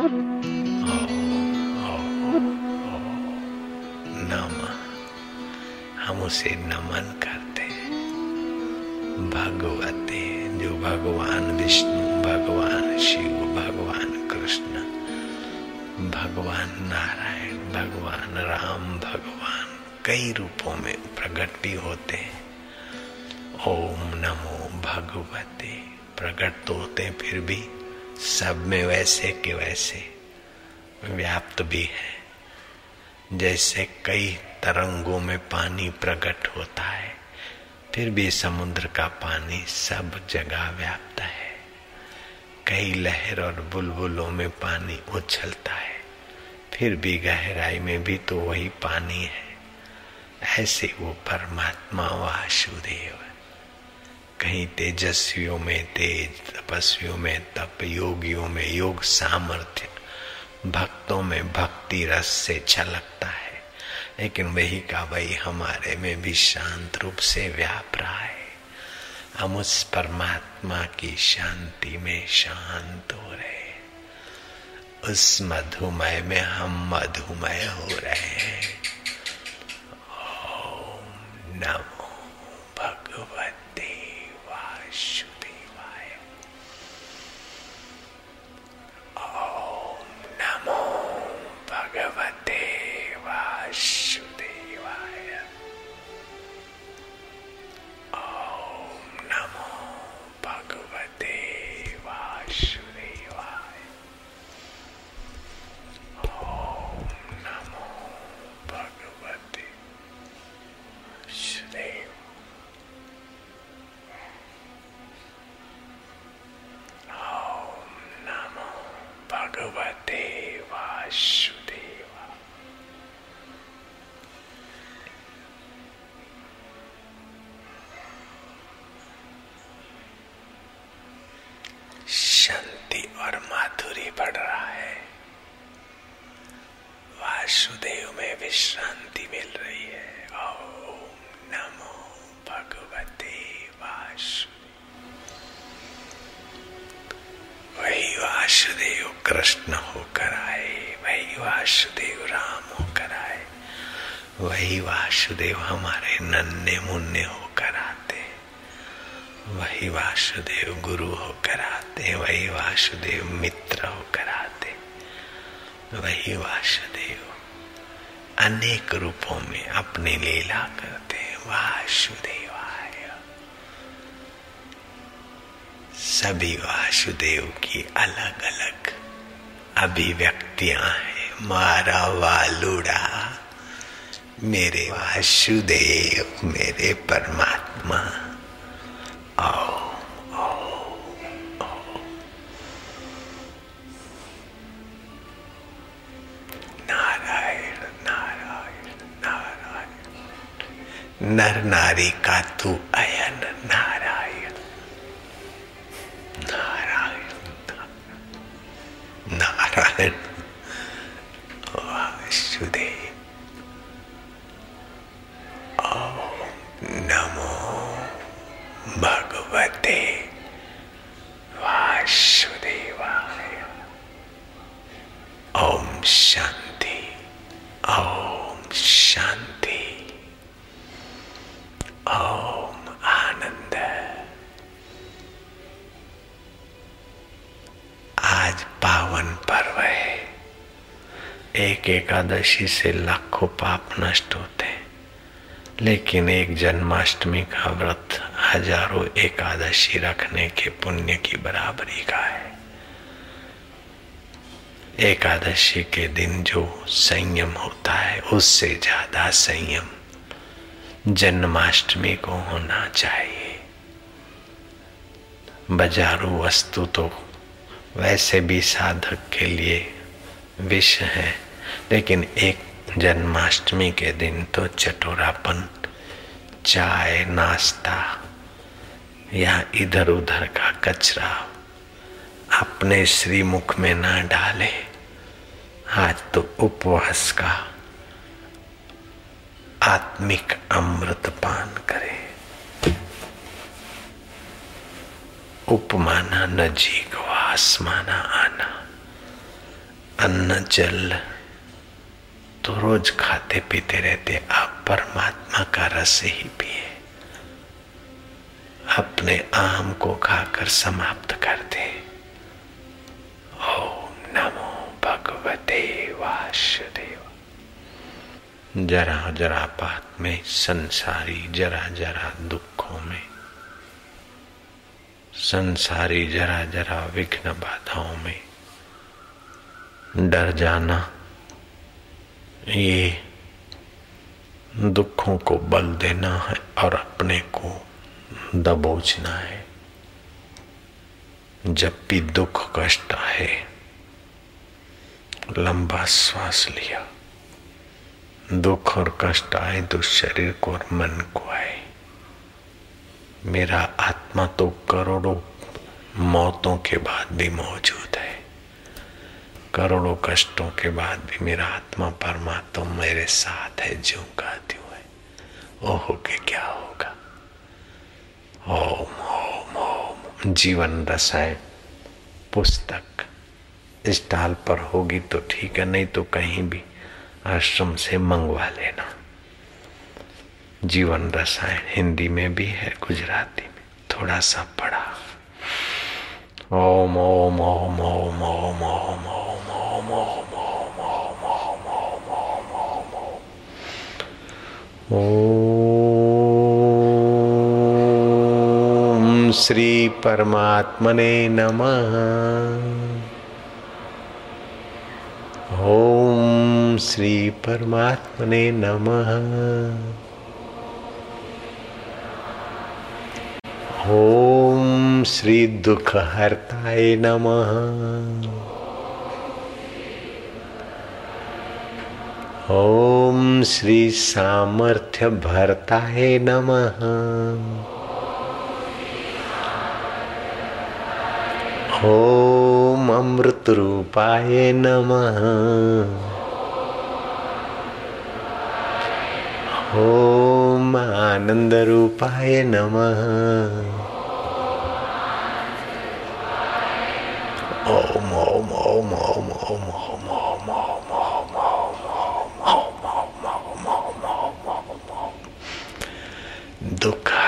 नम हम उसे नमन करते भगवते जो भगवान विष्णु, भगवान शिव, भगवान कृष्ण, भगवान नारायण, भगवान राम, भगवान कई रूपों में प्रकट भी होते हैं। ओम नमो भगवते, प्रकट तो होते फिर भी। सब में वैसे के वैसे। व्याप्त भी है। जैसे कई तरंगों में पानी प्रकट होता है, फिर भी समुद्र का पानी सब जगह व्याप्त है। कई लहर और बुलबुलों में पानी उछलता है, फिर भी गहराई में भी तो वही पानी है। ऐसे वो परमात्मा वासुदेव। कहीं तेजस्वियों में तेज तपस्वियों में तप योगियों में, योग सामर्थ्य, भक्तों में भक्ति रस से छलकता है। लेकिन वही का वही हमारे में भी शांत रूप से व्याप रहा है। हम उस परमात्मा की शांति में शांत हो रहे उस मधुमय में हम मधुमय हो रहे हैं। ओम नमो विश्रांति मिल रही है। ओम नमो भगवते वासु वही वासुदेव कृष्ण होकर आए, वही वासुदेव राम होकर आए, वही वासुदेव हमारे नन्हे मुन्ने होकर आते वही वासुदेव गुरु होकर आते वही वासुदेव मित्र होकर आते वही वासुदेव अनेक रूपों में अपनी लीला करते वासुदेवाय सभी वासुदेव की अलग अलग अभिव्यक्तियाँ हैं। मारा वालुड़ा, मेरे वासुदेव, मेरे परमात्मा। नर नारी का तू अयन नारायण। नारायण नारायण। वासुदेव। आज पावन पर्व है। एक एकादशी से लाखों पाप नष्ट होते हैं। लेकिन एक जन्माष्टमी का व्रत हज़ारों एकादशी रखने के पुण्य की बराबरी का है। एकादशी के दिन जो संयम होता है, उससे ज़्यादा संयम जन्माष्टमी को होना चाहिए। बाजारू वस्तु तो वैसे भी साधक के लिए विष है, लेकिन एक जन्माष्टमी के दिन तो चटोरापन, चाय, नाश्ता, या इधर उधर का कचरा अपने श्रीमुख में ना डाले। आज तो उपवास का आत्मिक अमृत पान करे। उपमाना नजीक वास माना आना। अन्न, जल तो रोज खाते पीते रहते, आप परमात्मा का रस ही पिए। अपने आम को खाकर समाप्त कर दे ओम नमो भगवते वासुदेव। जरा जरा बात में, संसारी जरा जरा दुखों में संसारी जरा जरा विघ्न बाधाओं में डर जाना, ये दुखों को बल देना है और अपने को दबोचना है। जब भी दुख कष्ट है लंबा श्वास लिया। दुख और कष्ट आए तो शरीर को और मन को आए। मेरा आत्मा तो करोड़ों मौतों के बाद भी मौजूद है। करोड़ों कष्टों के बाद भी मेरा आत्मा परमात्मा मेरे साथ है का त्यों है ओहो, के क्या होगा? ओम ओम ओम। जीवन रसायन पुस्तक। स्टॉल पर होगी तो ठीक है, नहीं तो कहीं भी आश्रम से मंगवा लेना। जीवन रसायन हिंदी में भी है गुजराती में थोड़ा सा पढ़ा ओम ओम ओम ओम ओम ओम ओम ओम ओम ओम ओम ओम ओम ओम ओम ओम श्री परमात्मने नमः ओम श्री परमात्मने नमः ओम श्री दुख हरताय नमः। ओम श्री सामर्थ्य भरताय नमः। ओम अमृत रूपाय नमः। ओम आनंद रूपाय नमः। दुख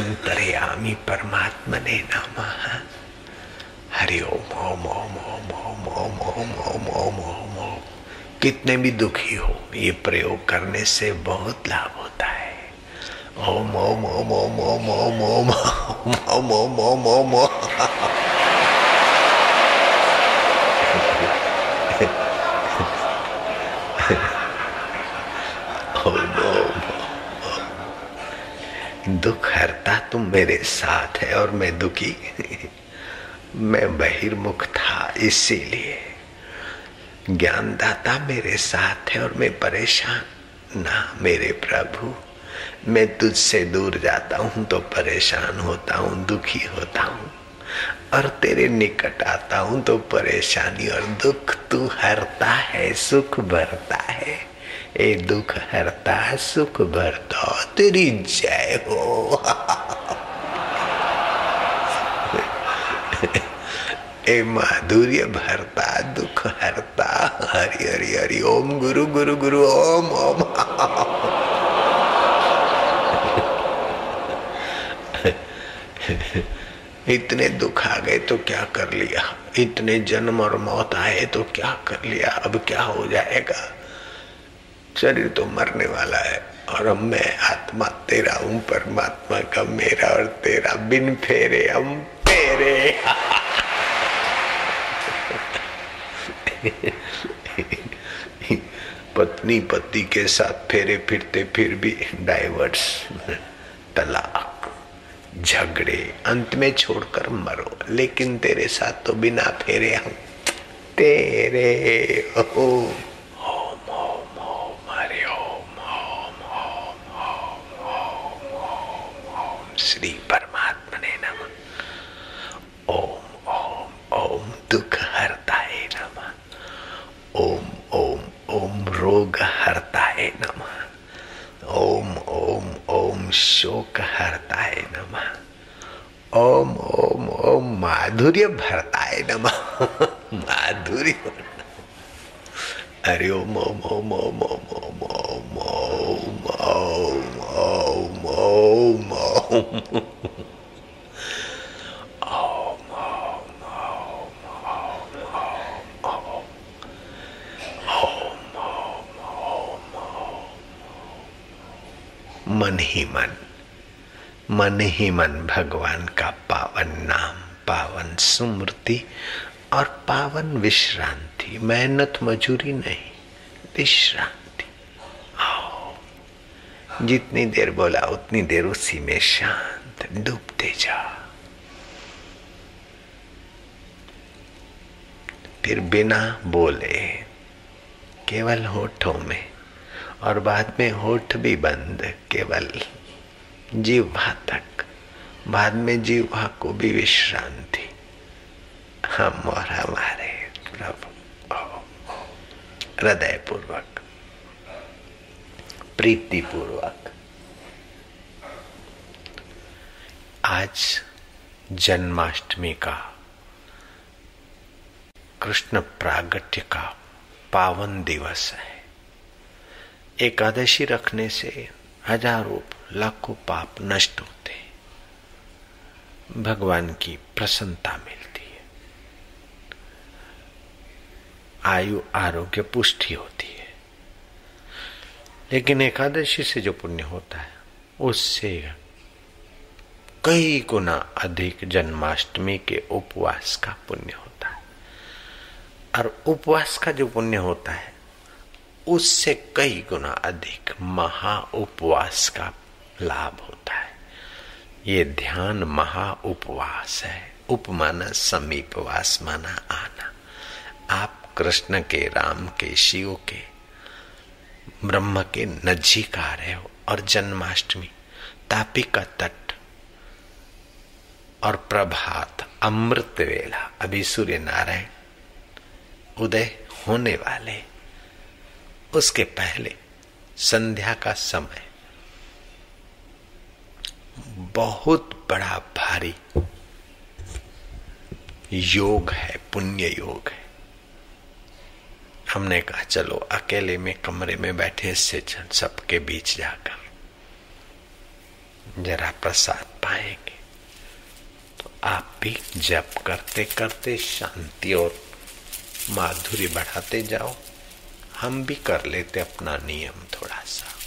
ओम अंतर्यामी परमात्मने नमः हरि ओम ओम ओम ओम ओम ओम ओम ओम ओम ओम ओम कितने भी दुखी हो ये प्रयोग करने से बहुत लाभ होता है ओम ओम ओम ओम ओम ओम ओम ओम ओम ओम ओम ओम ओम ओम दुख तुम मेरे साथ है और मैं दुखी मैं बहिर्मुख था, इसीलिए। ज्ञानदाता मेरे साथ है और मैं परेशान। ना मेरे प्रभु, मैं तुझसे दूर जाता हूँ तो परेशान होता हूँ, दुखी होता हूँ। और तेरे निकट आता हूँ तो परेशानी और दुख तू हरता है, सुख भरता है। ए दुख हरता है, सुख भरता तेरी जय हो। ए माधुर्य भरता, दुख हरता, हरि हरि हरि, ओम गुरु गुरु गुरु, ओम ओम। इतने दुख आ गए तो क्या कर लिया? इतने जन्म और मौत आए तो क्या कर लिया? अब क्या हो जाएगा? शरीर तो मरने वाला है, और अब मैं आत्मा तेरा हूँ, परमात्मा का मेरा और तेरा बिन फेरे, हम तेरे पत्नी पति के साथ फेरे फिरते फिर भी डाइवर्स, तलाक, झगड़े अंत में छोड़कर मरो। लेकिन तेरे साथ तो बिना फेरे हम, तेरे हो श्री परमात्मा ने नम ओम ओम ओम दुख हरताए नम ओम ओम रोग हरताए नम ओम ओम ओम शोक हरताए नम ओम ओम ओम माधुर्य भरताए नम माधुर्य हरि ओम ओम ओम ओम ओम ओम ओम ओम ओम ओम ओम ओम मन ही मन मन ही मन भगवान का पावन नाम, पावन सुमृति और पावन विश्रांति। मेहनत मजूरी नहीं, विश्रांति। आओ, जितनी देर बोला उतनी देर उसी में शांत डूबते जा फिर बिना बोले, केवल होठों में और बाद में होठ भी बंद, केवल जीवा तक। बाद में जीवा को भी विश्रांति। हम और हमारे प्रभु। हृदय पूर्वक प्रीति पूर्वक आज जन्माष्टमी का, कृष्ण प्रागट्य का पावन दिवस है। एकादशी रखने से हज़ारों लाखों पाप नष्ट होते भगवान की प्रसन्नता मिलती है। आयु आरोग्य पुष्टि होती है। लेकिन एकादशी से जो पुण्य होता है, उससे कई गुना अधिक जन्माष्टमी के उपवास का पुण्य होता है। और उपवास का जो पुण्य होता है उससे कई गुना अधिक महा उपवास का लाभ होता है। ये ध्यान महा उपवास है। उपमाना समीपवास माना आना। आप कृष्ण के, राम के, शिव के, ब्रह्म के नजीक आ रहे हो और जन्माष्टमी, तापी का तट और प्रभात, अमृत वेला, अभी सूर्य नारायण उदय होने वाले उसके पहले, संध्या का समय। बहुत बड़ा, भारी योग है, पुण्य योग है। हमने कहा, चलो, अकेले में, कमरे में बैठे से सबके बीच जाकर जरा प्रसाद पाएँगे। तो आप भी जप करते करते शांति और माधुरी बढ़ाते जाओ। हम भी कर लेते अपना नियम थोड़ा सा।